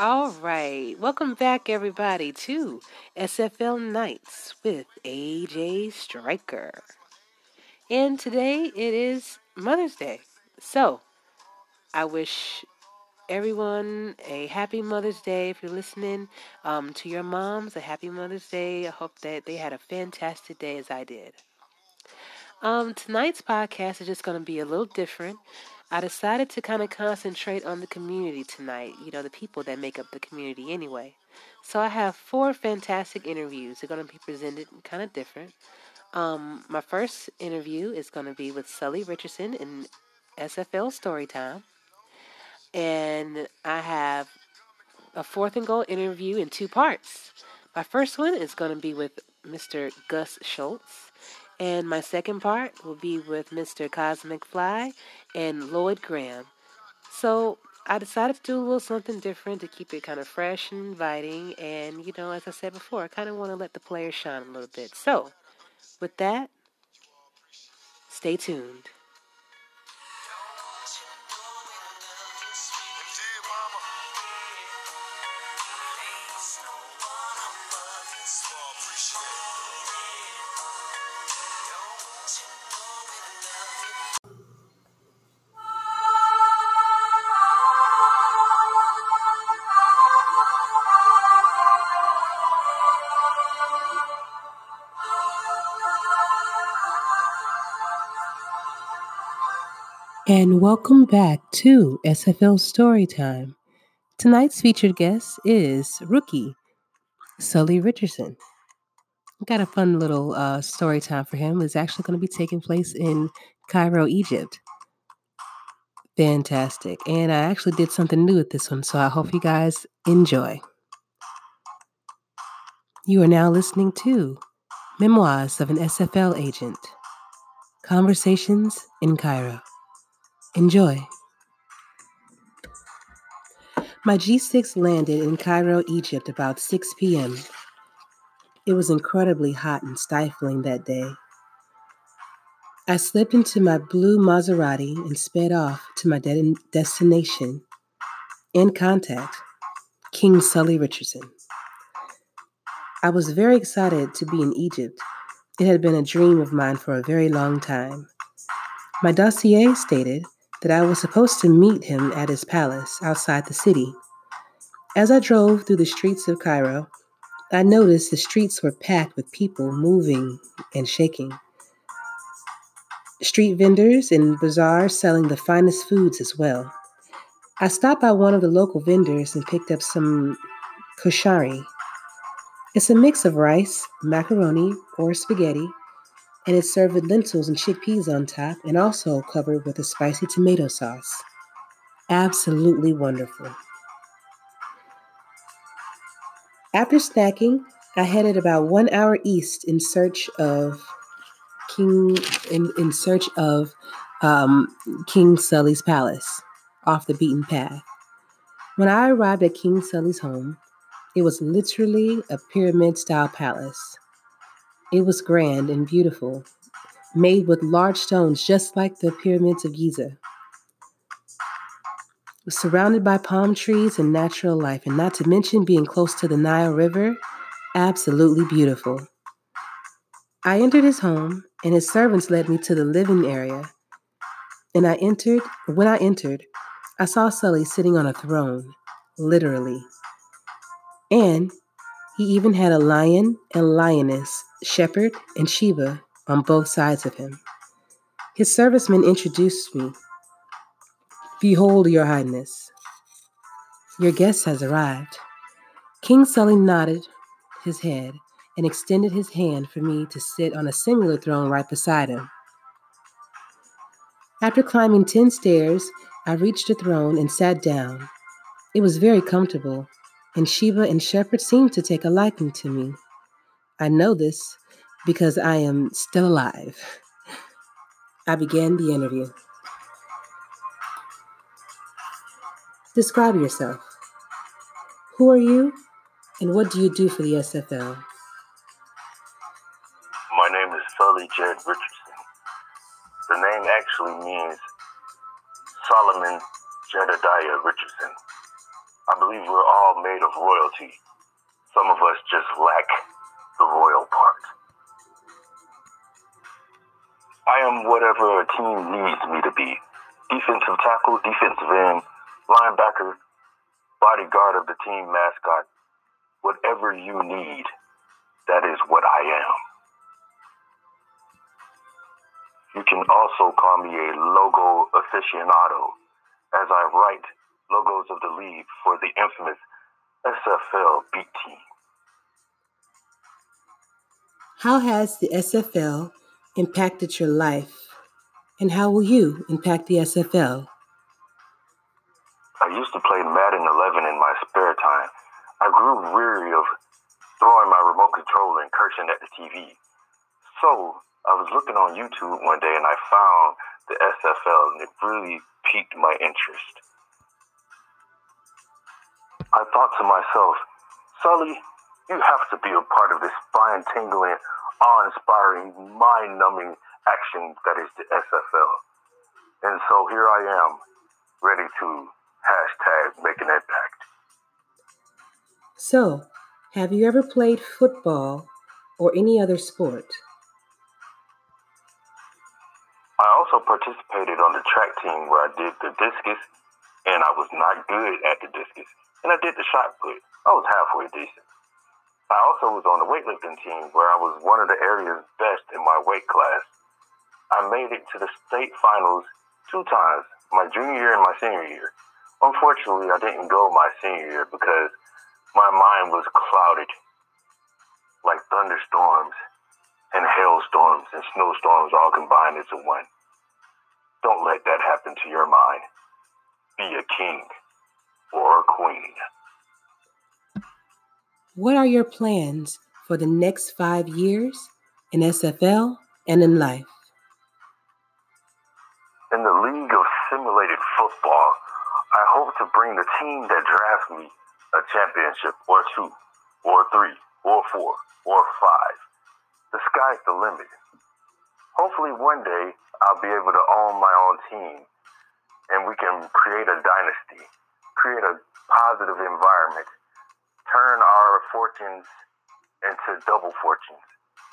All right. Welcome back, everybody, to SFL Nights with AJ Striker. And today it is Mother's Day. So I wish everyone a happy Mother's Day if you're listening. Um, to your moms, a happy Mother's Day. I hope that they had a fantastic day as I did. Um, tonight's podcast is just going to be a little different. I decided to kind of concentrate on the community tonight, you know, the people that make up the community anyway. So I have four fantastic interviews. They're going to be presented kind of different. Um, my first interview is going to be with Sully Richardson in SFL Storytime. And I have a fourth and goal interview in two parts. My first one is going to be with Mr. Gus Schultz. And my second part will be with Mr. Kaz McFly and Lloyd Graham. So I decided to do a little something different to keep it kind of fresh and inviting. And, you know, as I said before, I kind of want to let the players shine a little bit. So, with that, stay tuned. And welcome back to SFL Storytime. Tonight's featured guest is rookie Sully Richardson. Got a fun little uh, story time for him. It's actually going to be taking place in Cairo, Egypt. Fantastic. And I actually did something new with this one, so I hope you guys enjoy. You are now listening to Memoirs of an SFL Agent Conversations in Cairo. Enjoy. My G6 landed in Cairo, Egypt about 6 p.m. It was incredibly hot and stifling that day. I slipped into my blue Maserati and sped off to my de- destination. In contact, King Sully Richardson. I was very excited to be in Egypt. It had been a dream of mine for a very long time. My dossier stated that I was supposed to meet him at his palace outside the city. As I drove through the streets of Cairo, I noticed the streets were packed with people moving and shaking. Street vendors and bazaars selling the finest foods as well. I stopped by one of the local vendors and picked up some koshari. It's a mix of rice, macaroni, or spaghetti, and it's served with lentils and chickpeas on top and also covered with a spicy tomato sauce. Absolutely wonderful. After snacking, I headed about one hour east in search of King in, in search of um, King Sully's palace, off the beaten path. When I arrived at King Sully's home, it was literally a pyramid style palace. It was grand and beautiful, made with large stones just like the pyramids of Giza. Was surrounded by palm trees and natural life, and not to mention being close to the Nile River, absolutely beautiful. I entered his home, and his servants led me to the living area. And I entered, when I entered, I saw Sully sitting on a throne, literally. And he even had a lion and lioness, shepherd and Sheba, on both sides of him. His servicemen introduced me. Behold, your highness. Your guest has arrived. King Sully nodded his head and extended his hand for me to sit on a similar throne right beside him. After climbing 10 stairs, I reached a throne and sat down. It was very comfortable, and Sheba and Shepherd seem to take a liking to me. I know this because I am still alive. I began the interview. Describe yourself. Who are you, and what do you do for the SFL? My name is Sully Jed Richardson. The name actually means Solomon Jedediah Richardson. I believe we're all made of royalty. Some of us just lack the royal part. I am whatever a team needs me to be. Defensive tackle, defensive end, linebacker, bodyguard of the team mascot. Whatever you need, that is what I am. You can also call me a logo aficionado, as I write logos of the league for the infamous SFL beat team. How has the SFL impacted your life, and how will you impact the SFL? I used to play Madden 11 in my spare time. I grew weary of throwing my remote control and cursing at the TV. So I was looking on YouTube one day and I found the SFL and it really piqued my interest. I thought to myself, Sully, you have to be a part of this spine tingling, awe inspiring, mind numbing action that is the SFL. And so here I am, ready to hashtag make an impact. So, have you ever played football or any other sport? I also participated on the track team where I did the discus, and I was not good at the discus. And I did the shot put. I was halfway decent. I also was on the weightlifting team where I was one of the area's best in my weight class. I made it to the state finals two times, my junior year and my senior year. Unfortunately, I didn't go my senior year because my mind was clouded like thunderstorms and hailstorms and snowstorms all combined into one. Don't let that happen to your mind. Be a king or a queen. What are your plans for the next five years in SFL and in life? In the League of Simulated Football, I hope to bring the team that drafts me a championship or two, or three, or four, or five the sky's the limit. Hopefully, one day I'll be able to own my own team and we can create a dynasty, create a positive environment, turn our fortunes into double fortunes,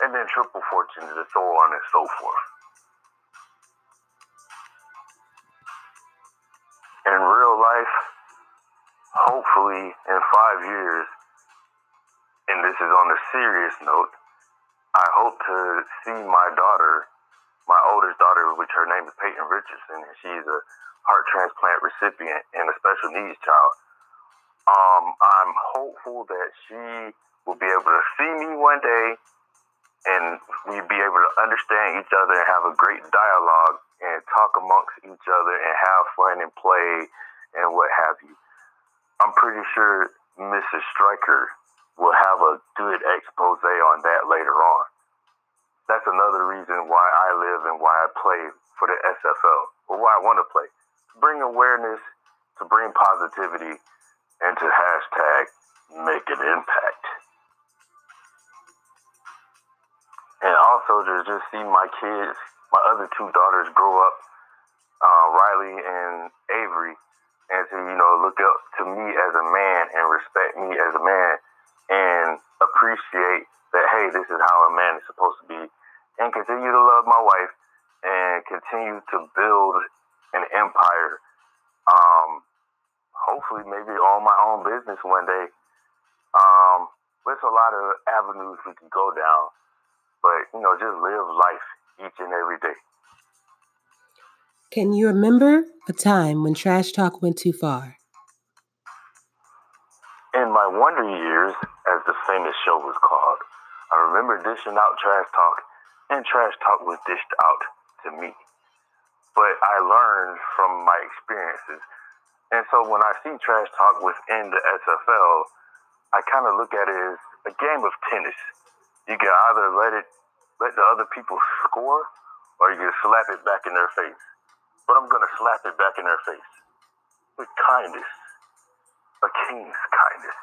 and then triple fortunes, and so on and so forth. In real life, hopefully in five years, and this is on a serious note, I hope to see my daughter, my oldest daughter, which her name is Peyton Richardson, and she's a heart transplant recipient and a special needs child. Um, I'm hopeful that she will be able to see me one day and we be able to understand each other and have a great dialogue and talk amongst each other and have fun and play and what have you. I'm pretty sure Mrs. Striker will have a good expose on that later on. That's another reason why I live and why I play for the SFL, or why I want to play. Bring awareness, to bring positivity, and to hashtag make an impact. And also to just see my kids, my other two daughters grow up, uh, Riley and Avery, and to, you know, look up to me as a man and respect me as a man and appreciate that hey, this is how a man is supposed to be, and continue to love my wife and continue to build an empire. Um, hopefully, maybe own my own business one day. Um, there's a lot of avenues we can go down, but you know, just live life each and every day. Can you remember a time when trash talk went too far? In my wonder years, as the famous show was called, I remember dishing out trash talk, and trash talk was dished out to me. But I learned from my experiences. And so when I see trash talk within the SFL, I kind of look at it as a game of tennis. You can either let it, let the other people score, or you can slap it back in their face. But I'm gonna slap it back in their face with kindness, a king's kindness.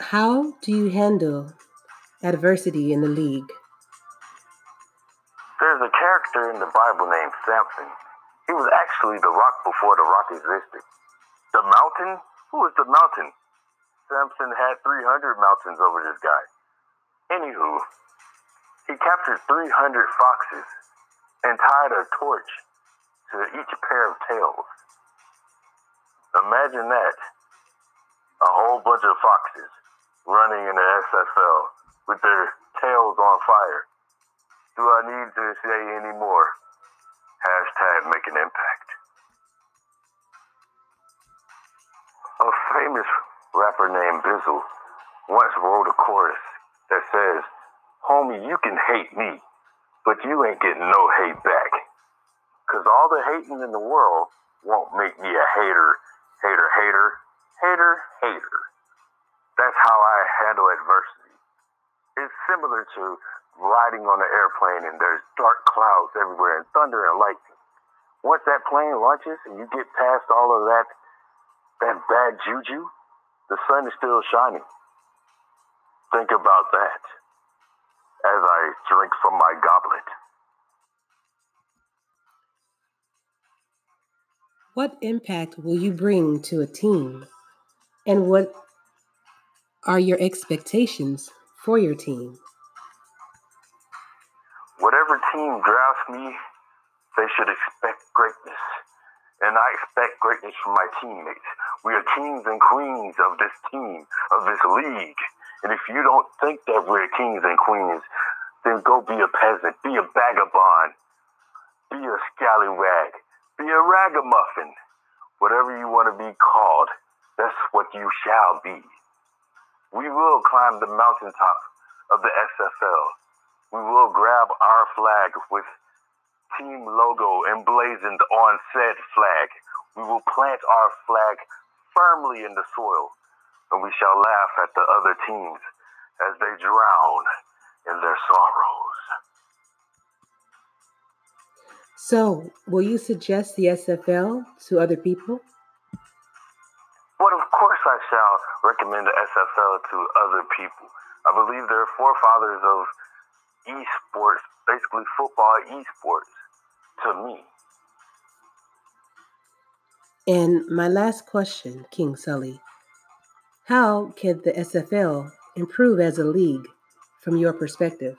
How do you handle adversity in the league? There's a character in the Bible named Samson. He was actually the rock before the rock existed. The mountain? Who is the mountain? Samson had 300 mountains over this guy. Anywho, he captured 300 foxes and tied a torch to each pair of tails. Imagine that. A whole bunch of foxes running in the SFL with their tails on fire. Do I need to say any more? Hashtag make an impact. A famous rapper named Bizzle once wrote a chorus that says, Homie, you can hate me, but you ain't getting no hate back. Cause all the hating in the world won't make me a hater, hater, hater, hater, hater. That's how I handle adversity. It's similar to riding on an airplane and there's dark clouds everywhere and thunder and lightning. Once that plane launches and you get past all of that that bad juju, the sun is still shining. Think about that as I drink from my goblet. What impact will you bring to a team? And what are your expectations for your team? Whatever team drafts me, they should expect greatness. And I expect greatness from my teammates. We are kings and queens of this team, of this league. And if you don't think that we're kings and queens, then go be a peasant, be a vagabond, be a scallywag, be a ragamuffin. Whatever you want to be called, that's what you shall be. We will climb the mountaintop of the SFL. We will grab our flag with team logo emblazoned on said flag. We will plant our flag firmly in the soil, and we shall laugh at the other teams as they drown in their sorrows. So, will you suggest the SFL to other people? Well, of course, I shall recommend the SFL to other people. I believe they're forefathers of esports, basically football esports, to me. And my last question, King Sully How can the SFL improve as a league from your perspective?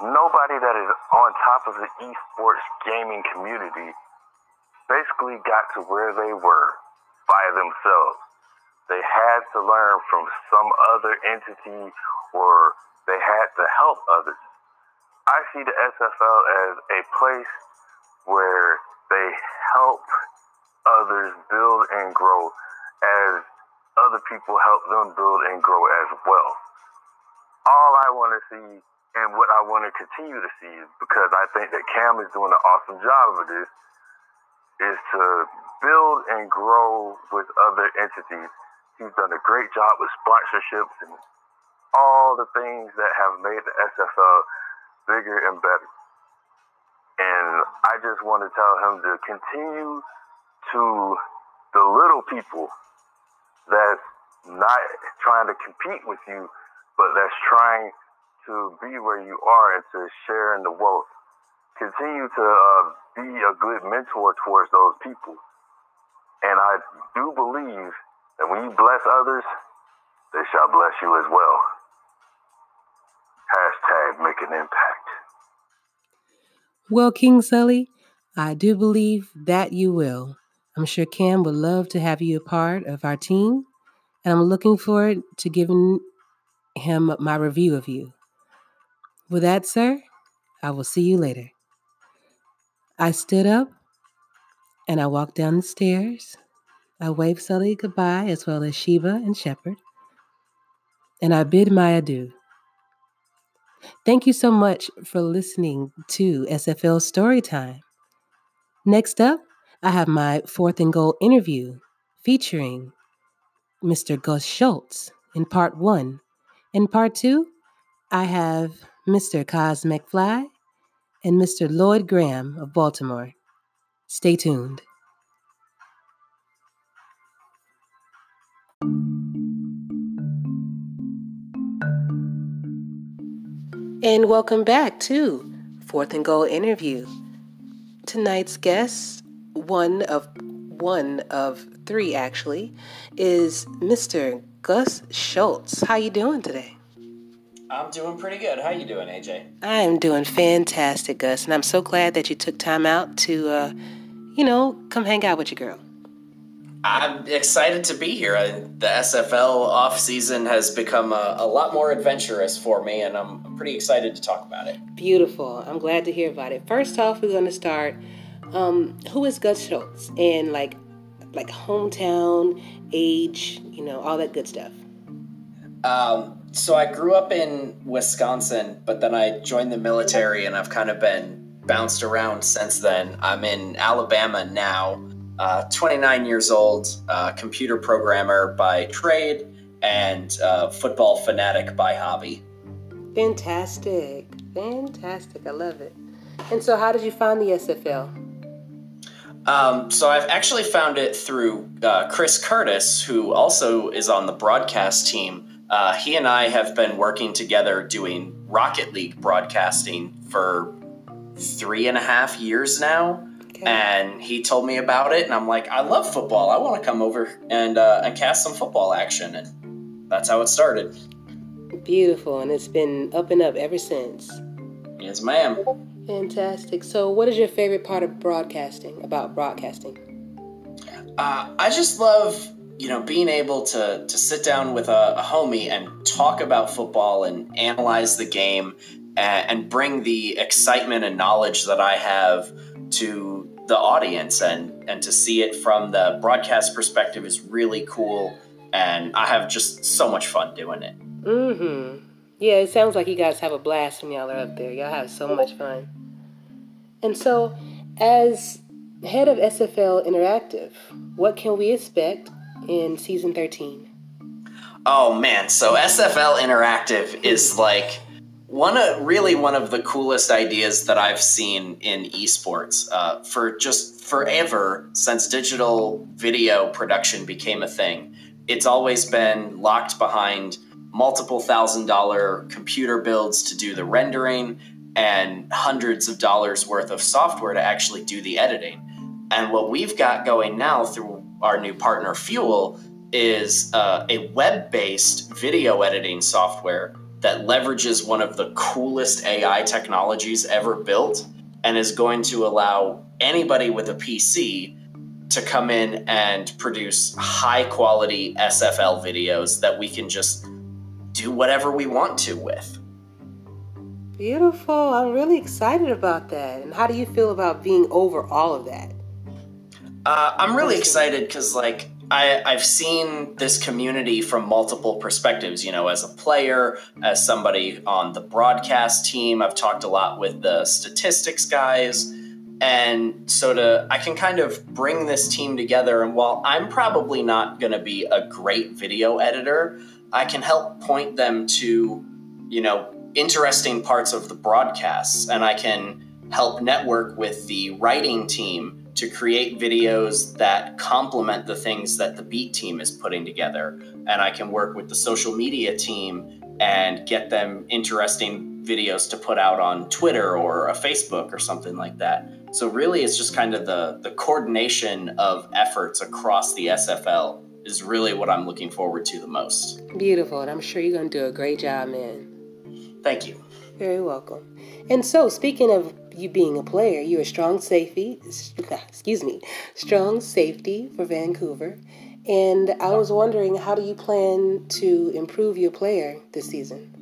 Nobody that is on top of the esports gaming community basically got to where they were by themselves. They had to learn from some other entity or they had to help others. I see the SFL as a place where they help others build and grow as other people help them build and grow as well. All I want to see and what I want to continue to see is because I think that Cam is doing an awesome job of this is to build and grow with other entities. He's done a great job with sponsorships and all the things that have made the SFL bigger and better. And I just want to tell him to continue to the little people that's not trying to compete with you, but that's trying to be where you are and to share in the wealth. Continue to uh, be a good mentor towards those people. And I do believe that when you bless others, they shall bless you as well. Hashtag make an impact. Well, King Sully, I do believe that you will. I'm sure Cam would love to have you a part of our team, and I'm looking forward to giving him my review of you. With that, sir, I will see you later. I stood up and I walked down the stairs. I waved Sully goodbye, as well as Sheba and Shepard, and I bid my adieu. Thank you so much for listening to SFL Storytime. Next up, I have my fourth and goal interview featuring Mr. Gus Schultz in part one. In part two, I have Mr. Kaz McFly and Mr. Lloyd Graham of Baltimore. Stay tuned. And welcome back to Fourth and Goal interview. Tonight's guest, one of one of three actually, is Mr. Gus Schultz. How you doing today? I'm doing pretty good. How you doing, AJ? I am doing fantastic, Gus, and I'm so glad that you took time out to, uh, you know, come hang out with your girl. I'm excited to be here. The SFL off season has become a, a, lot more adventurous for me, and I'm pretty excited to talk about it. Beautiful. I'm glad to hear about it. First off, we're going to start. Um, who is Gus Schultz and like, like hometown, age, you know, all that good stuff. Um, so I grew up in Wisconsin, but then I joined the military, and I've kind of been bounced around since then. I'm in Alabama now uh, 29 years old, uh, computer programmer by trade, and uh, football fanatic by hobby. Fantastic. Fantastic. I love it. And so, how did you find the SFL? Um, so, I've actually found it through uh, Chris Curtis, who also is on the broadcast team. Uh, he and I have been working together doing Rocket League broadcasting for three and a half years now. Okay. And he told me about it, and I'm like, I love football. I want to come over and uh, and cast some football action, and that's how it started. Beautiful, and it's been up and up ever since. Yes, ma'am. Fantastic. So, what is your favorite part of broadcasting? About broadcasting? Uh, I just love you know being able to to sit down with a, a homie and talk about football and analyze the game and, and bring the excitement and knowledge that I have to the audience and and to see it from the broadcast perspective is really cool and I have just so much fun doing it. Mhm. Yeah, it sounds like you guys have a blast when y'all are up there. Y'all have so much fun. And so, as head of SFL Interactive, what can we expect in season 13? Oh man, so SFL Interactive is like one of really one of the coolest ideas that I've seen in esports uh, for just forever since digital video production became a thing. It's always been locked behind multiple thousand dollar computer builds to do the rendering and hundreds of dollars worth of software to actually do the editing. And what we've got going now through our new partner Fuel is uh, a web based video editing software that leverages one of the coolest AI technologies ever built and is going to allow anybody with a PC to come in and produce high quality SFL videos that we can just do whatever we want to with. Beautiful. I'm really excited about that. And how do you feel about being over all of that? Uh, I'm really excited because, like, I, I've seen this community from multiple perspectives, you know, as a player, as somebody on the broadcast team. I've talked a lot with the statistics guys. And so to I can kind of bring this team together and while I'm probably not going to be a great video editor, I can help point them to, you know, interesting parts of the broadcasts and I can help network with the writing team to create videos that complement the things that the beat team is putting together. And I can work with the social media team and get them interesting videos to put out on Twitter or a Facebook or something like that. So really it's just kind of the the coordination of efforts across the SFL is really what I'm looking forward to the most. Beautiful. And I'm sure you're going to do a great job, man. Thank you. Very welcome. And so, speaking of you being a player, you're a strong safety, excuse me, strong safety for Vancouver. And I was wondering, how do you plan to improve your player this season?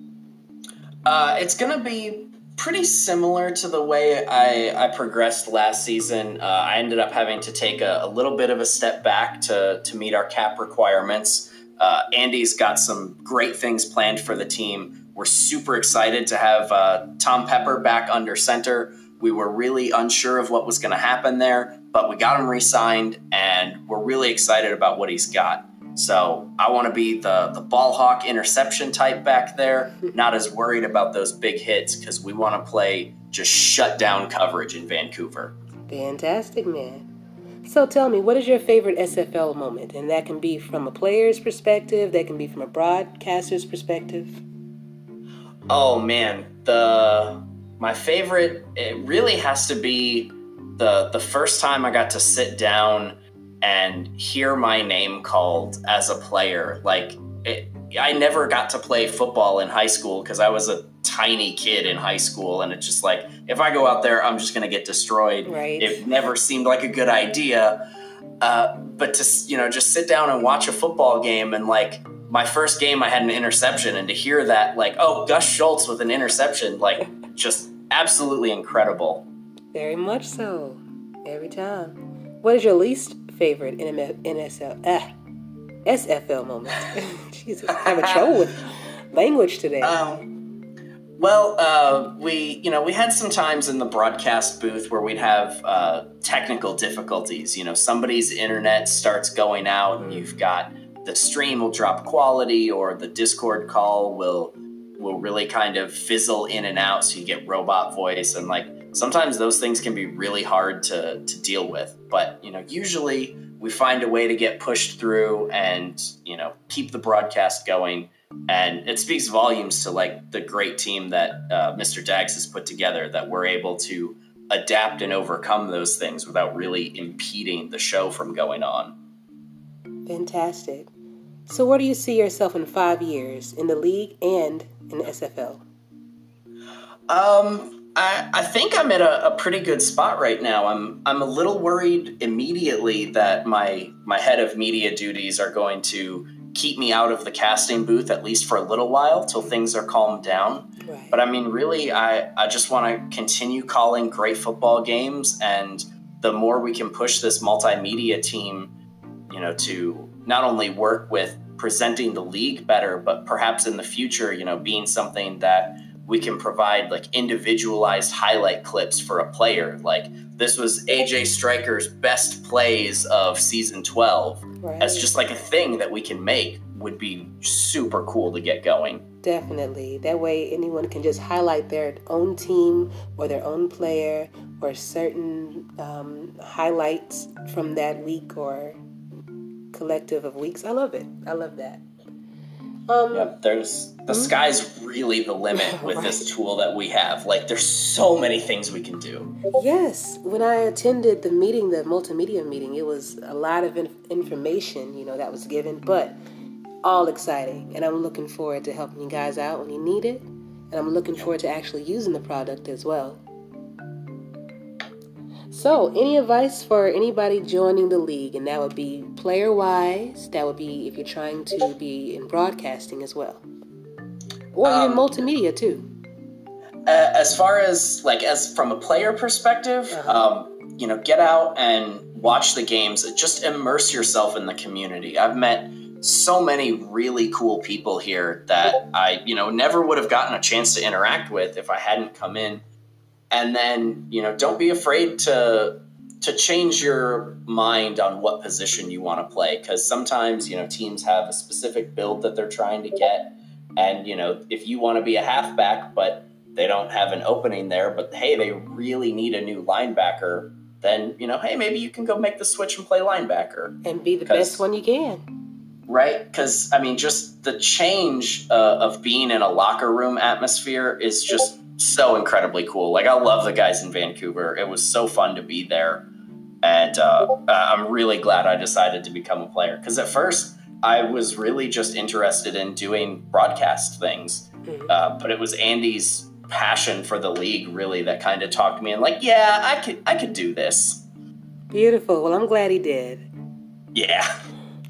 Uh, it's going to be pretty similar to the way I, I progressed last season. Uh, I ended up having to take a, a, little bit of a step back to, to meet our cap requirements. Uh, Andy's got some great things planned for the team we're super excited to have uh, Tom Pepper back under center. We were really unsure of what was going to happen there, but we got him re signed, and we're really excited about what he's got. So I want to be the, the ball hawk interception type back there, not as worried about those big hits because we want to play just shut down coverage in Vancouver. Fantastic, man. So tell me, what is your favorite SFL moment? And that can be from a player's perspective, that can be from a broadcaster's perspective. Oh man, the my favorite it really has to be the the first time I got to sit down and hear my name called as a player. Like it, I never got to play football in high school because I was a tiny kid in high school, and it's just like if I go out there, I'm just gonna get destroyed. Right. It never seemed like a good idea. Uh, but to you know, just sit down and watch a football game and like my first game, I had an interception, and to hear that, like, oh, Gus Schultz with an interception, like, just absolutely incredible. Very much so. Every time. What is your least favorite NSL, ah, SFL moment? Jesus, I'm having trouble with language today. Um, well, uh, we you know we had some times in the broadcast booth where we'd have uh, technical difficulties. You know, somebody's internet starts going out, and you've got the stream will drop quality, or the Discord call will will really kind of fizzle in and out, so you get robot voice, and like sometimes those things can be really hard to to deal with. But you know, usually we find a way to get pushed through and you know keep the broadcast going and it speaks volumes to like the great team that uh, Mr. Dags has put together that we're able to adapt and overcome those things without really impeding the show from going on. Fantastic. So, where do you see yourself in five years in the league and in the SFL? Um, I, I think I'm at a, a, pretty good spot right now. I'm I'm a little worried immediately that my my head of media duties are going to keep me out of the casting booth at least for a little while till things are calmed down. Right. But I mean, really, I, I just want to continue calling great football games. And the more we can push this multimedia team, you know, to not only work with presenting the league better, but perhaps in the future, you know, being something that we can provide like individualized highlight clips for a player. Like this was AJ Striker's best plays of season 12. Right. As just like a thing that we can make would be super cool to get going. Definitely. That way anyone can just highlight their own team or their own player or certain um, highlights from that week or collective of weeks. I love it. I love that. Um, yep, there's the mm-hmm. sky's really the limit with right. this tool that we have. Like, there's so many things we can do. Yes, when I attended the meeting, the multimedia meeting, it was a lot of inf- information, you know, that was given, but all exciting. And I'm looking forward to helping you guys out when you need it, and I'm looking forward to actually using the product as well. So, any advice for anybody joining the league? And that would be player wise, that would be if you're trying to be in broadcasting as well, or um, in multimedia too. As far as like as from a player perspective, uh-huh. um, you know, get out and watch the games. Just immerse yourself in the community. I've met so many really cool people here that I, you know, never would have gotten a chance to interact with if I hadn't come in and then you know don't be afraid to to change your mind on what position you want to play because sometimes you know teams have a specific build that they're trying to get. And you know if you want to be a halfback but they don't have an opening there but hey they really need a new linebacker then you know hey maybe you can go make the switch and play linebacker. And be the best one you can. Right? Because i mean just the change uh, of being in a locker room atmosphere is just so incredibly cool. Like I love the guys in Vancouver. It was so fun to be there, and uh, I'm really glad I decided to become a player. Because at first I was really just interested in doing broadcast things, mm-hmm. uh, but it was Andy's passion for the league really that kind of talked me and like, yeah, I could I could do this. Beautiful. Well, I'm glad he did. Yeah.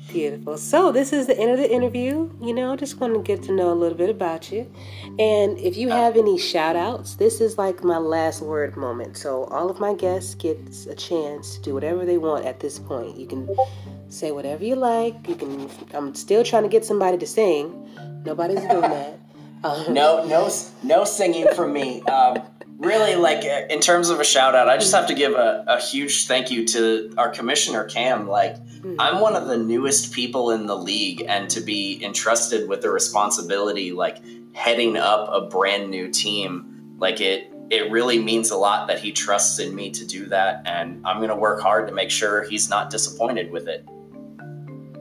Beautiful. So, this is the end of the interview. You know, just want to get to know a little bit about you. And if you have any shout outs, this is like my last word moment. So, all of my guests get a chance to do whatever they want at this point. You can say whatever you like. You can, I'm still trying to get somebody to sing. Nobody's doing that. no, no, no singing from me. Um, really, like in terms of a shout out, I just have to give a, a huge thank you to our commissioner Cam. Like, mm-hmm. I'm one of the newest people in the league, and to be entrusted with the responsibility, like heading up a brand new team, like it, it really means a lot that he trusts in me to do that, and I'm gonna work hard to make sure he's not disappointed with it.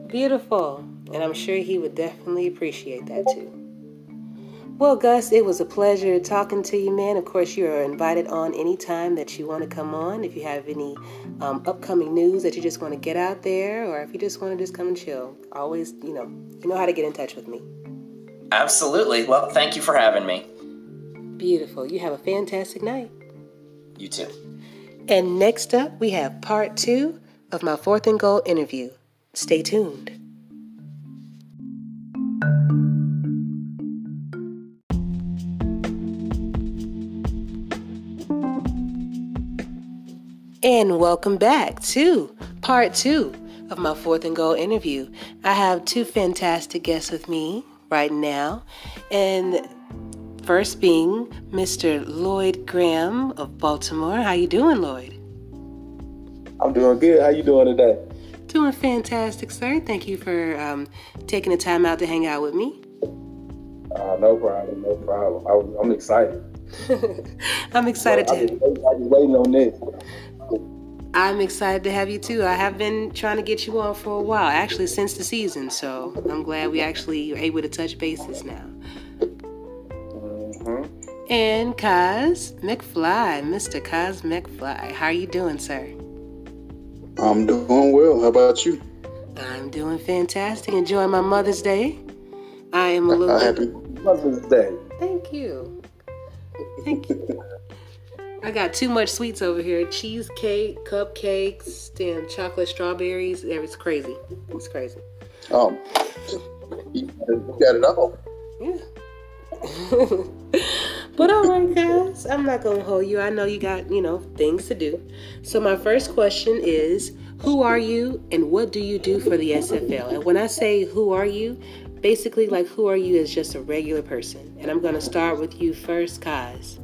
Beautiful, and I'm sure he would definitely appreciate that too. Well, Gus, it was a pleasure talking to you, man. Of course, you are invited on anytime that you want to come on. If you have any um, upcoming news that you just want to get out there, or if you just want to just come and chill, always, you know, you know how to get in touch with me. Absolutely. Well, thank you for having me. Beautiful. You have a fantastic night. You too. And next up, we have part two of my fourth and goal interview. Stay tuned. And welcome back to part two of my fourth and goal interview. I have two fantastic guests with me right now. And first being Mr. Lloyd Graham of Baltimore. How you doing, Lloyd? I'm doing good. How you doing today? Doing fantastic, sir. Thank you for um, taking the time out to hang out with me. Uh, no problem. No problem. I am excited. I'm excited well, to. I was waiting on this. I'm excited to have you too. I have been trying to get you on for a while, actually since the season. So I'm glad we actually are able to touch bases now. Mm-hmm. And Kaz McFly, Mr. Kaz McFly, how are you doing, sir? I'm doing well. How about you? I'm doing fantastic. Enjoying my Mother's Day. I am a little. happy Mother's Day. Thank you. Thank you. I got too much sweets over here. Cheesecake, cupcakes, damn chocolate strawberries. It's crazy. It's crazy. Um, you got it all. Yeah. but all right, guys, I'm not gonna hold you. I know you got you know things to do. So my first question is, who are you and what do you do for the SFL? And when I say who are you, basically like who are you as just a regular person. And I'm gonna start with you first, Kaz.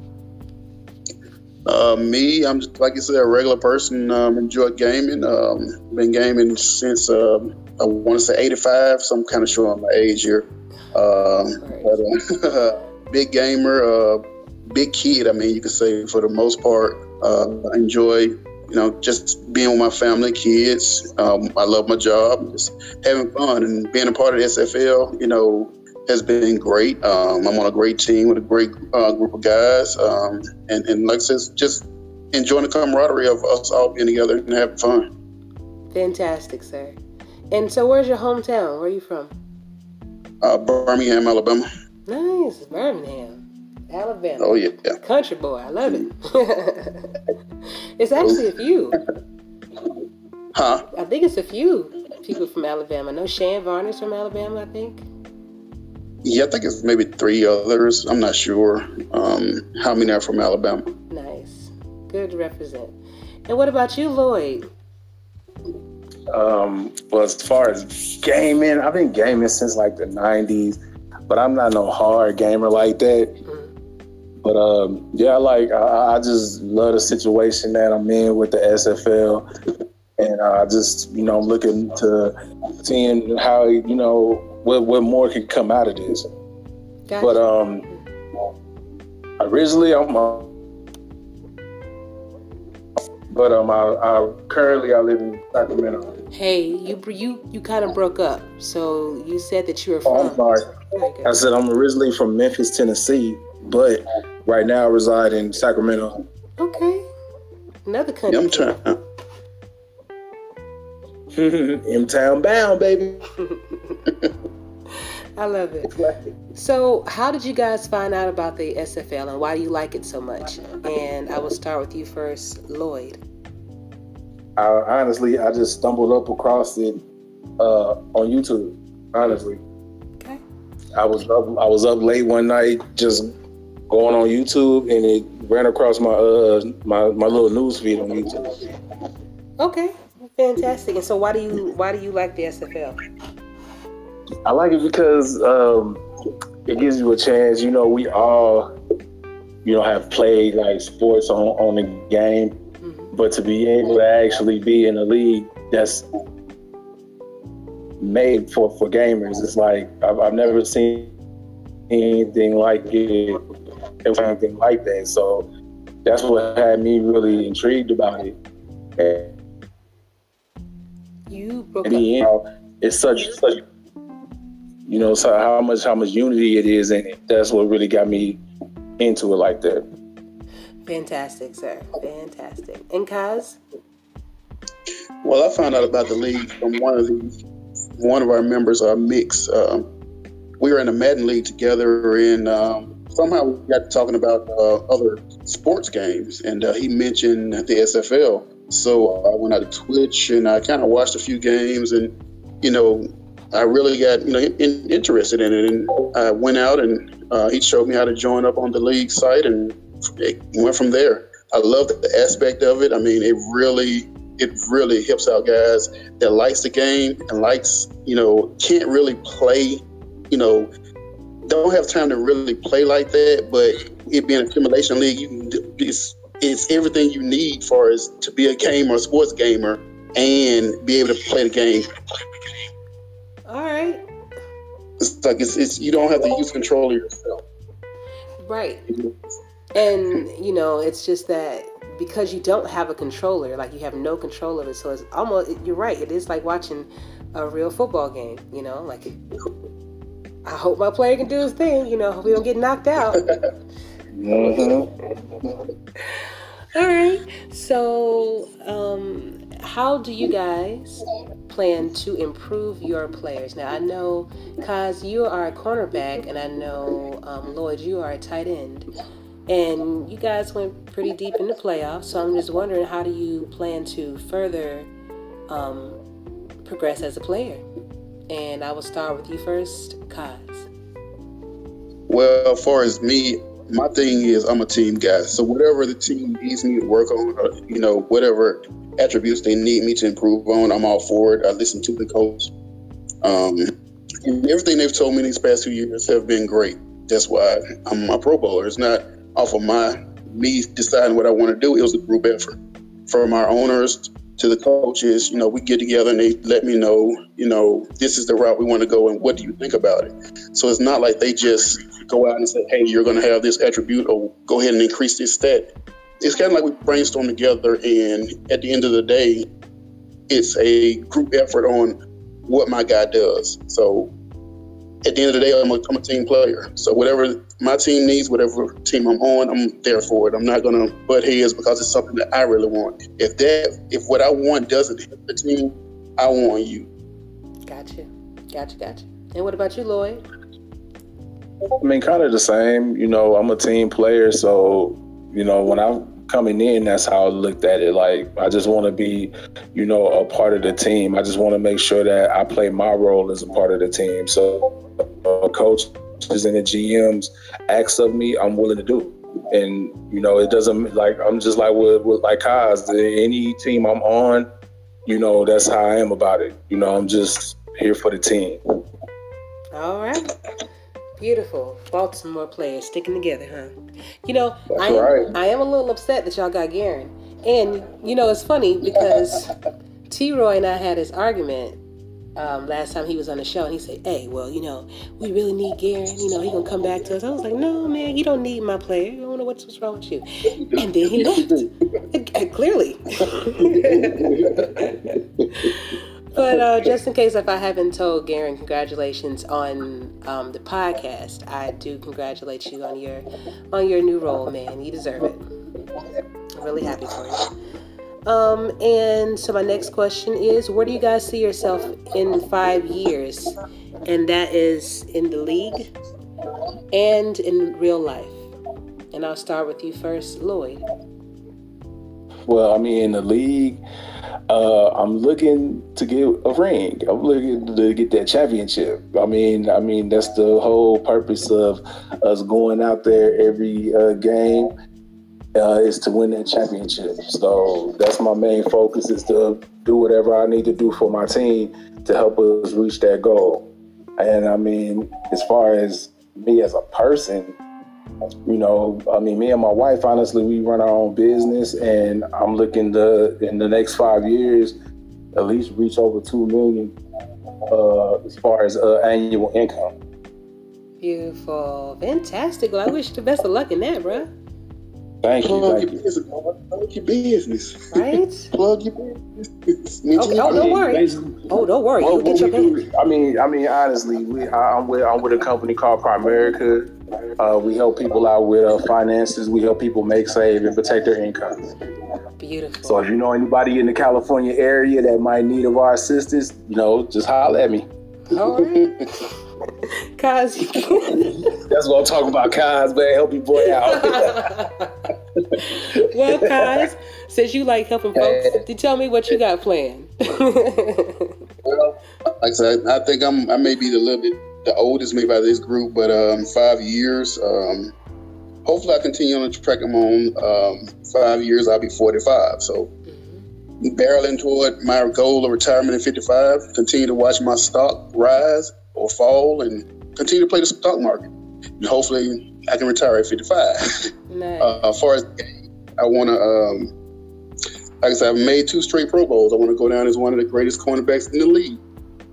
Uh, me, I'm just, like you said, a regular person. Um, enjoy gaming. Um, been gaming since uh, I want to say '85, so I'm kind of showing my age here. Um, but, uh, big gamer, uh, big kid. I mean, you could say for the most part. Uh, I enjoy, you know, just being with my family, kids. Um, I love my job, just having fun and being a part of the SFL. You know, has been great. Um, I'm on a great team with a great uh, group of guys, um, and, and like I said, just enjoying the camaraderie of us all being together and having fun. Fantastic, sir. And so, where's your hometown? Where are you from? Uh, Birmingham, Alabama. Nice, Birmingham, Alabama. Oh yeah, yeah. country boy. I love it. it's actually a few. Huh? I think it's a few people from Alabama. No, Shan Varner's from Alabama. I think. Yeah, I think it's maybe three others. I'm not sure um, how many are from Alabama. Nice. Good to represent. And what about you, Lloyd? Um, well, as far as gaming, I've been gaming since like the 90s, but I'm not no hard gamer like that. Mm-hmm. But um, yeah, like I, I, just love the situation that I'm in with the SFL, and I uh, just you know looking to seeing how you know what what more can come out of this. Gotcha. But um, originally I'm. Uh, but um, I, I, currently I live in Sacramento. Hey, you you you kind of broke up. So you said that you were from. Oh, I'm sorry. I said I'm originally from Memphis, Tennessee, but right now I reside in Sacramento. Okay, another country. Yeah, I'm trying. M Town bound, baby. I love it. So, how did you guys find out about the SFL and why do you like it so much? And I will start with you first, Lloyd. I, honestly, I just stumbled up across it uh, on YouTube. Honestly, okay. I was up. I was up late one night, just going on YouTube, and it ran across my uh my my little news feed on YouTube. Okay, fantastic. And so, why do you why do you like the SFL? I like it because um, it gives you a chance. You know, we all, you know, have played like sports on on the game, mm-hmm. but to be able to actually be in a league that's made for for gamers, it's like I've, I've never seen anything like it, anything like that. So that's what had me really intrigued about it. And you broke and, you know, it's such such you know so how much how much unity it is and. That's what really got me into it like that. Fantastic, sir. Fantastic. And Kaz? Well, I found out about the league from one of the one of our members, our mix. Um, we were in a Madden league together, and um, somehow we got talking about uh, other sports games, and uh, he mentioned the SFL. So I went out to Twitch and I kind of watched a few games, and you know, I really got you know in, interested in it, and I went out and uh, he showed me how to join up on the league site, and it went from there. I love the aspect of it. I mean, it really it really helps out guys that likes the game and likes you know can't really play you know don't have time to really play like that but it being a simulation league you it's, it's everything you need for us to be a gamer a sports gamer and be able to play the game all right it's like it's, it's you don't have to use controller yourself right and you know it's just that because you don't have a controller, like you have no control of it. So it's almost you're right. It is like watching a real football game. You know, like it, I hope my player can do his thing. You know, hope we don't get knocked out. mm-hmm. All right. So, um, how do you guys plan to improve your players? Now, I know, Kaz, you are a cornerback, and I know, um, Lloyd, you are a tight end. And you guys went pretty deep in the playoffs, so I'm just wondering how do you plan to further um, progress as a player? And I will start with you first, Kaz. Well, as far as me, my thing is I'm a team guy. So whatever the team needs me to work on, or, you know, whatever attributes they need me to improve on, I'm all for it. I listen to the coach. Um, everything they've told me these past two years have been great. That's why I'm a Pro Bowler. It's not off of my me deciding what I want to do. It was a group effort from our owners to the coaches. You know, we get together and they let me know, you know, this is the route we want to go and what do you think about it? So it's not like they just go out and say, hey, you're going to have this attribute or go ahead and increase this stat. It's kind of like we brainstorm together and at the end of the day, it's a group effort on what my guy does. So at the end of the day, I'm a, I'm a team player. So whatever my team needs, whatever team I'm on, I'm there for it. I'm not gonna butt heads because it's something that I really want. If that, if what I want doesn't hit the team, I want you. Gotcha, gotcha, gotcha. And what about you, Lloyd? I mean, kind of the same. You know, I'm a team player, so you know when I'm coming in, that's how I looked at it. Like I just want to be, you know, a part of the team. I just want to make sure that I play my role as a part of the team. So uh, coaches and the GMs acts of me, I'm willing to do. And you know, it doesn't like I'm just like with, with like Kaz. Any team I'm on, you know, that's how I am about it. You know, I'm just here for the team. All right. Beautiful. Baltimore players sticking together, huh? You know, That's I am, right. I am a little upset that y'all got Garen. And, you know, it's funny because T Roy and I had this argument um, last time he was on the show, and he said, "Hey, well, you know, we really need Garen. You know, he gonna come back to us." I was like, "No, man, you don't need my player. I don't know what's, what's wrong with you." And then he left. Clearly. But uh, just in case if I haven't told Garen, congratulations on um, the podcast. I do congratulate you on your on your new role, man. You deserve it. I'm really happy for you. Um, and so my next question is, where do you guys see yourself in five years? And that is in the league and in real life. And I'll start with you first, Lloyd. Well, I mean, in the league, uh, I'm looking to get a ring. I'm looking to get that championship. I mean, I mean that's the whole purpose of us going out there every uh, game uh, is to win that championship. So that's my main focus is to do whatever I need to do for my team to help us reach that goal. And I mean, as far as me as a person, you know, I mean, me and my wife, honestly, we run our own business, and I'm looking to in the next five years at least reach over two million uh, as far as uh, annual income. Beautiful, fantastic. Well, I wish you the best of luck in that, bro. Thank you, Plug thank your you. business. Plug your business. Right? Plug your business. Okay, oh, don't worry. Basically, Oh, don't worry. What, You'll get your pay. do, I mean, I mean, honestly, we, I, I'm with I'm with a company called Primerica. Uh, we help people out with uh, finances. We help people make, save, and protect their income. Beautiful. So if you know anybody in the California area that might need of our assistance, you know, just holler at me. All right. Cause That's what I'm talking about, Kaz, man. Help your boy out. well, guys, since you like helping folks, to tell me what you got planned. Well, like I said, I think I'm I may be a little bit the oldest maybe out of this group, but um, five years. Um, hopefully, I continue on the track I'm on. Um, five years, I'll be 45. So, barreling toward my goal of retirement at 55. Continue to watch my stock rise or fall, and continue to play the stock market. And hopefully, I can retire at 55. nice. Uh, as far as I want to, um, like I said, I've made two straight Pro Bowls. I want to go down as one of the greatest cornerbacks in the league.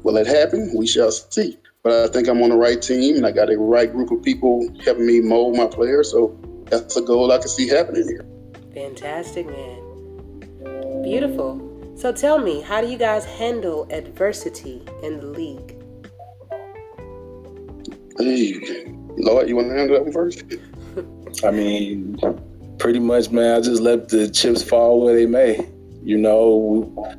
Will it happen? We shall see. But I think I'm on the right team, and I got a right group of people helping me mold my players. So that's a goal I can see happening here. Fantastic, man. Beautiful. So tell me, how do you guys handle adversity in the league? Hey, Lloyd, you want to handle that one first? I mean, pretty much, man. I just let the chips fall where they may. You know,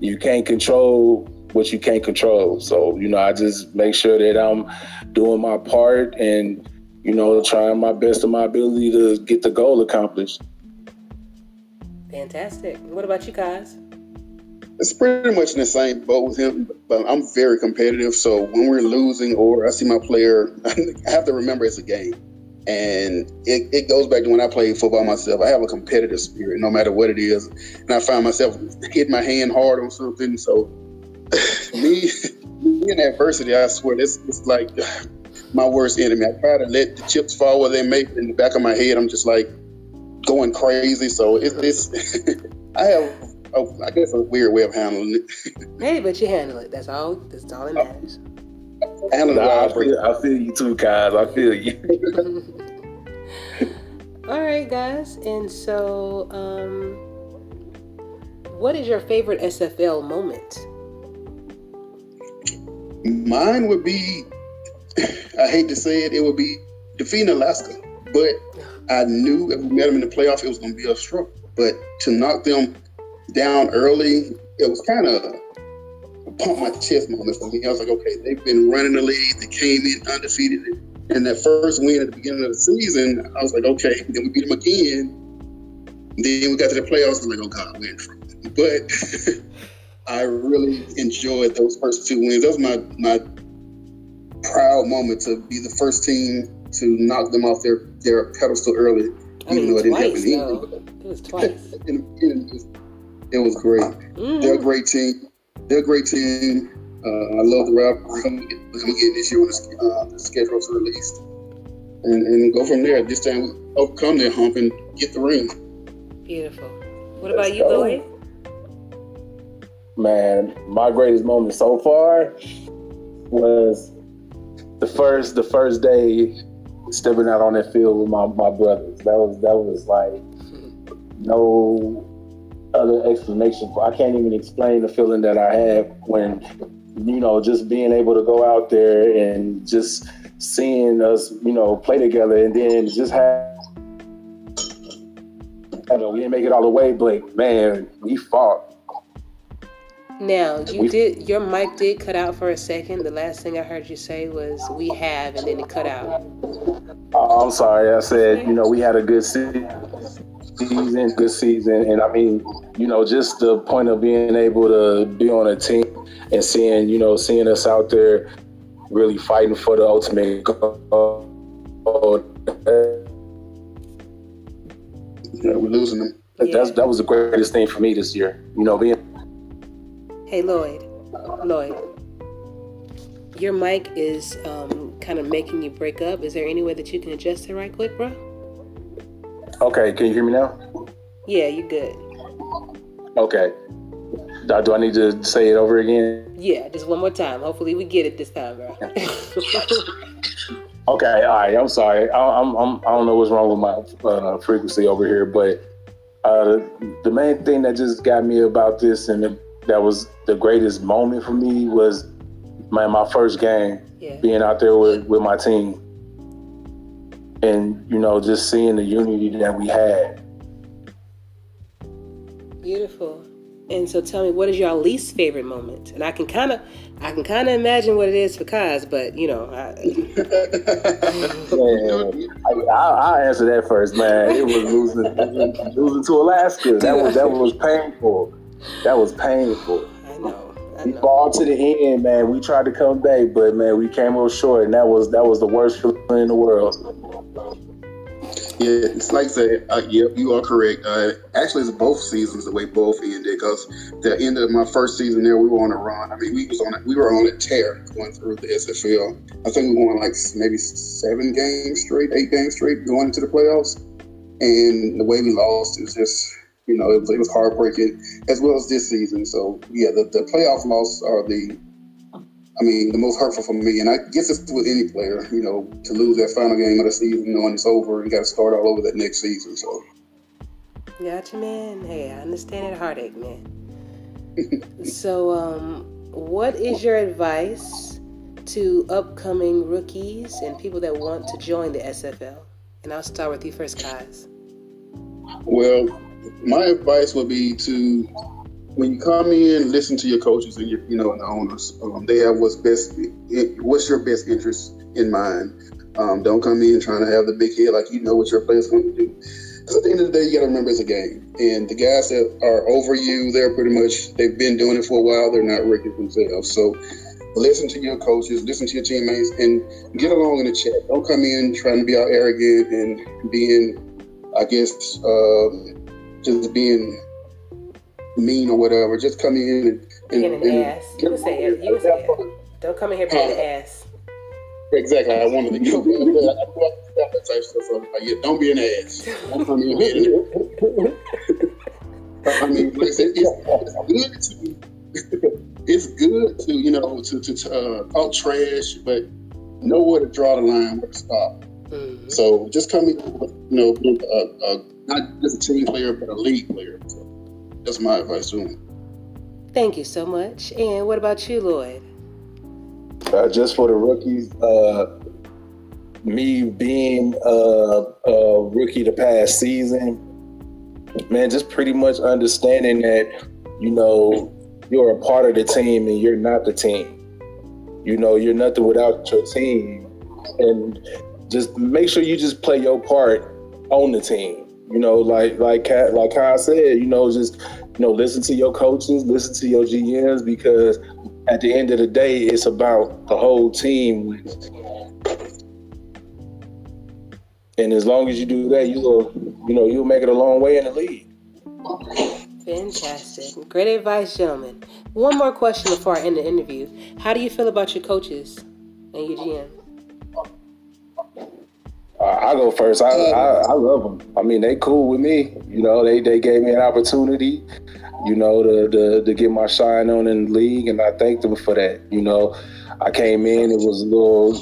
you can't control what you can't control. So, you know, I just make sure that I'm doing my part and, you know, trying my best of my ability to get the goal accomplished. Fantastic. What about you guys? It's pretty much in the same boat with him, but I'm very competitive. So when we're losing or I see my player, I have to remember it's a game. And it, it goes back to when I played football myself. I have a competitive spirit, no matter what it is. And I find myself hitting my hand hard on something. So me, me in adversity, I swear, this is like my worst enemy. I try to let the chips fall where they may. In the back of my head, I'm just like going crazy. So it, it's, I have oh, I guess a weird way of handling it. Hey, but you handle it. That's all. That's all that matters. handling it Nah, I, while I break. feel, I feel you too, guys. I feel you. all right, guys. And so, um, what is your favorite SFL moment? Mine would be, I hate to say it, it would be defeating Alaska. But I knew if we met them in the playoff, it was going to be a struggle. But to knock them down early, it was kind of a pump my chest moment for me. I was like, okay, they've been running the league. They came in undefeated. And that first win at the beginning of the season, I was like, okay. Then we beat them again. Then we got to the playoffs. I was like, oh God, we're in trouble. But I really enjoyed those first two wins. That was my my proud moment to be the first team to knock them off their their pedestal early. I mean, Even though it didn't twice, happen though. It was twice. In the it was, it was great. They're a great team. They're a great team. Uh, I love the rivalry. I'm getting this year when the, uh, the schedule's released. And, and go from there. This time we overcome that hump and get the ring. Beautiful. What about you, go. Man, my greatest moment so far was the first the first day stepping out on that field with my, my brothers. That was that was like no other explanation for I can't even explain the feeling that I had when you know just being able to go out there and just seeing us, you know, play together and then just have I know we didn't make it all the way, but man, we fought. Now you We- did. Your mic did cut out for a second. The last thing I heard you say was "we have," and then it cut out. Oh, I'm sorry. I said, you know, we had a good season, good season, and I mean, you know, just the point of being able to be on a team and seeing, you know, seeing us out there really fighting for the ultimate goal. Yeah, we're losing them. That's that was the greatest thing for me this year. You know, being Hey, Lloyd. Lloyd. Your mic is um, kind of making you break up. Is there any way that you can adjust it right quick, bro? Okay, can you hear me now? Yeah, you good. Okay. Do do I need to say it over again? Yeah, just one more time. Hopefully we get it this time, bro. Okay, all right. I'm sorry. I, I'm, I'm I don't know what's wrong with my uh, frequency over here, but uh, the main thing that just got me about this and the, that was the greatest moment for me was my my first game, yeah. being out there with, with my team, and you know just seeing the unity that we had. Beautiful. And so tell me, what is your least favorite moment? And I can kind of, I can kind of imagine what it is for Kaz, but you know, I, Man, I, I, I'll answer that first, man. It was losing losing to Alaska. That was that was painful. That was painful. I know, I We know. fought to the end, man. We tried to come back, but man, we came up short, and that was that was the worst feeling in the world. Yeah, it's like I said, uh, yep, you are correct. Uh, actually, it's both seasons the way both ended because the end of my first season there, we were on a run. I mean, we was on a, we were on a tear going through the SFL. I think we won like maybe seven games straight, eight games straight going into the playoffs. And the way we lost is just, you know, it was, it was heartbreaking as well as this season. So yeah, the, the playoff loss are the I mean, the most hurtful for me, and I guess it's with any player, you know, to lose that final game of the season knowing it's over and got to start all over that next season. So, Gotcha, man. Hey, I understand that heartache, man. so, um, what is your advice to upcoming rookies and people that want to join the SFL? And I'll start with you first, Kaz. well, my advice would be to when you come in, listen to your coaches and your, you know, and the owners. Um, they have what's best, what's your best interest in mind. Um, don't come in trying to have the big head like you know what your player's going to do. Because at the end of the day, you got to remember it's a game. And the guys that are over you, they're pretty much, they've been doing it for a while. They're not rookies themselves. So listen to your coaches, listen to your teammates, and get along in the chat. Don't come in trying to be all arrogant and being, I guess, um, just being mean or whatever. Just come in and, and, an and ass. You say it. You say it. Don't come in here being an ass. Exactly. I wanted to go. I do that type stuff. So, like, yeah, don't be an ass. Don't come in being I mean, like I said, it's, it's good to it's good to you know to to, to uh, talk trash, but know where to draw the line, where to stop. Mhm. So just come in, you know, a, a, not just a team player, but a league player. So that's my advice to him. Thank you so much. And what about you, Lloyd? Uh, just for the rookies, uh, me being uh, a rookie the past season, man, just pretty much understanding that, you know, you're a part of the team and you're not the team. You know, you're nothing without your team. And just make sure you just play your part on the team. You know, like like Kat, like Kyle said, you know, just you know, listen to your coaches, listen to your GMs because at the end of the day, it's about the whole team. And as long as you do that, you'll you know you'll make it a long way in the league. Fantastic. Great advice, gentlemen. One more question before I end the interview. How do you feel about your coaches and your GM? I go first. I, I I love them. I mean, they cool with me. You know, they they gave me an opportunity. You know, to to, to get my shine on in the league, and I thank them for that. You know, I came in. It was a little,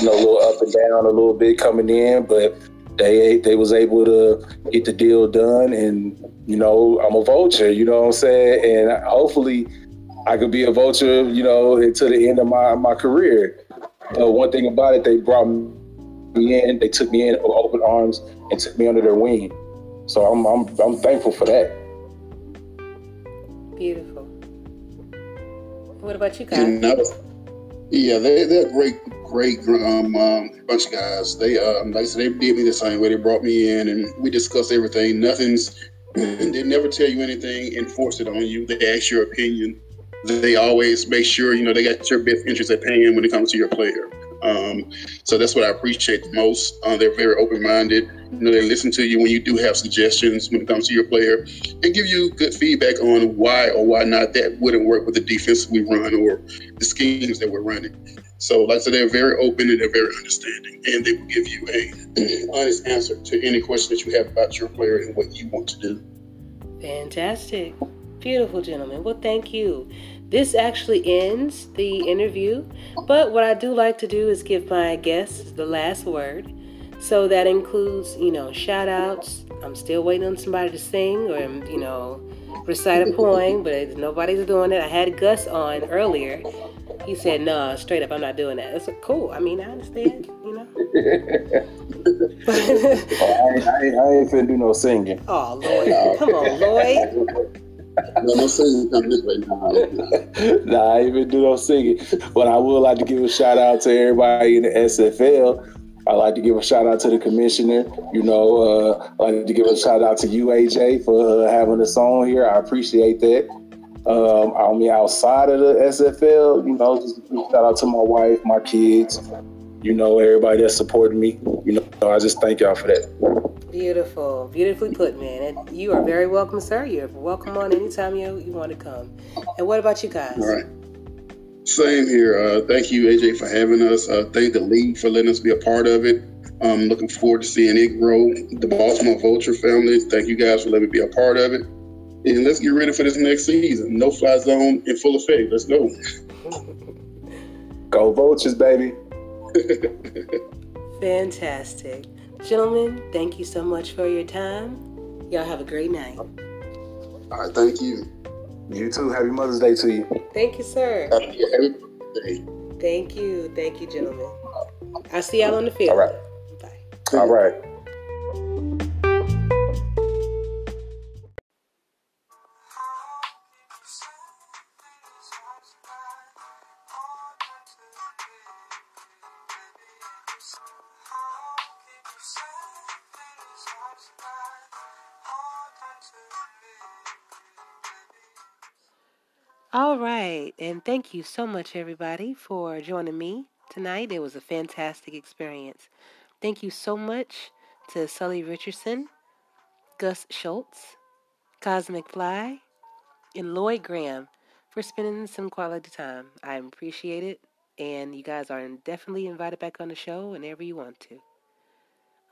you know, a little up and down, a little bit coming in, but they they was able to get the deal done. And you know, I'm a vulture. You know what I'm saying? And hopefully, I could be a vulture. You know, until the end of my my career. But one thing about it, they brought me me in. They took me in with open arms and took me under their wing. So I'm I'm I'm thankful for that. Beautiful. What about you, And guys? was, yeah, they, they're a great, great um, um, bunch of guys. They, um, like I said, they did me the same way. They brought me in and we discussed everything. Nothing's, they never tell you anything and force it on you. They ask your opinion. They always make sure, you know, they got your best interest at hand when it comes to your player. Um, so that's what I appreciate the most. Uh, they're very open-minded. You know, they listen to you when you do have suggestions when it comes to your player, and give you good feedback on why or why not that wouldn't work with the defense we run or the schemes that we're running. So, like I said, they're very open and they're very understanding, and they will give you a honest answer to any question that you have about your player and what you want to do. Fantastic. Beautiful, gentlemen. Well, thank you. This actually ends the interview, but what I do like to do is give my guests the last word. So that includes, you know, shout outs. I'm still waiting on somebody to sing or, um, you know, recite a poem, but nobody's doing it. I had Gus on earlier he said, "No, nah, straight up, I'm not doing that." It's cool. I mean, I understand, you know. oh, I, I, I ain't finna do no singing. Oh, Lloyd, come on, Lloyd. no, no singing come this way. Nah, nah, I even do no singing. But I would like to give a shout out to everybody in the SFL. I like to give a shout out to the commissioner. You know, uh, I like to give a shout out to UAJ for uh, having us on here. I appreciate that. Um, I mean, outside of the SFL, you know, just shout out to my wife, my kids, you know, everybody that's supported me. You know, I just thank y'all for that. Beautiful, beautifully put, man. And you are very welcome, sir. You're welcome on anytime you you want to come. And what about you guys? All right. Same here. Uh, thank you, AJ, for having us. Uh, thank the league for letting us be a part of it. I'm looking forward to seeing it grow. The Baltimore Vulture family, thank you guys for letting me be a part of it and let's get ready for this next season. No fly zone in full effect. Let's go. go Vultures, baby. Fantastic. Gentlemen, thank you so much for your time. Y'all have a great night. All right, thank you. You too. Happy Mother's Day to you. Thank you, sir. Happy, happy Mother's Day. Thank you. Thank you, gentlemen. I'll see y'all on the field. All right. Bye. All right. Thank you so much, everybody, for joining me tonight. It was a fantastic experience. Thank you so much to Sully Richardson, Gus Schultz, Kaz McFly, and Lloyd Graham for spending some quality time. I appreciate it. And you guys are definitely invited back on the show whenever you want to.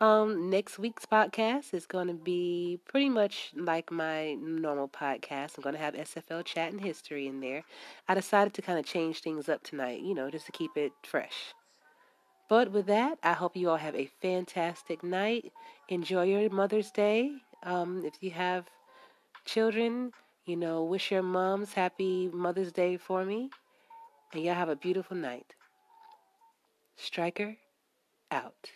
Um, next week's podcast is going to be pretty much like my normal podcast. I'm going to have SFL chat and history in there. I decided to kind of change things up tonight, you know, just to keep it fresh. But with that, I hope you all have a fantastic night. Enjoy your Mother's Day. Um, if you have children, you know, wish your moms happy Mother's Day for me. And y'all have a beautiful night. Striker out.